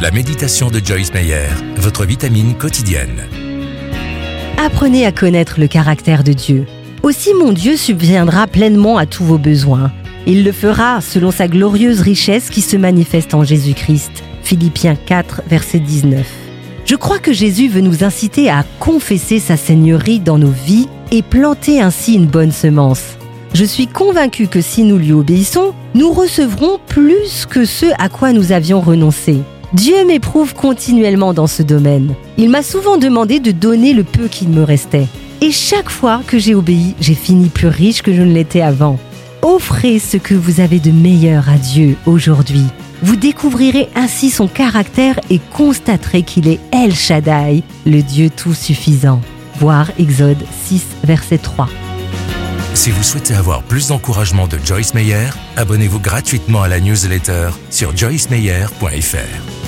La méditation de Joyce Meyer, votre vitamine quotidienne. Apprenez à connaître le caractère de Dieu. Aussi mon Dieu subviendra pleinement à tous vos besoins. Il le fera selon sa glorieuse richesse qui se manifeste en Jésus-Christ. Philippiens 4, verset 19. Je crois que Jésus veut nous inciter à confesser sa Seigneurie dans nos vies et planter ainsi une bonne semence. Je suis convaincu que si nous lui obéissons, nous recevrons plus que ce à quoi nous avions renoncé. Dieu m'éprouve continuellement dans ce domaine. Il m'a souvent demandé de donner le peu qu'il me restait. Et chaque fois que j'ai obéi, j'ai fini plus riche que je ne l'étais avant. Offrez ce que vous avez de meilleur à Dieu aujourd'hui. Vous découvrirez ainsi son caractère et constaterez qu'il est El Shaddai, le Dieu tout suffisant. Voir Exode 6, verset 3. Si vous souhaitez avoir plus d'encouragement de Joyce Meyer, abonnez-vous gratuitement à la newsletter sur joycemeyer.fr.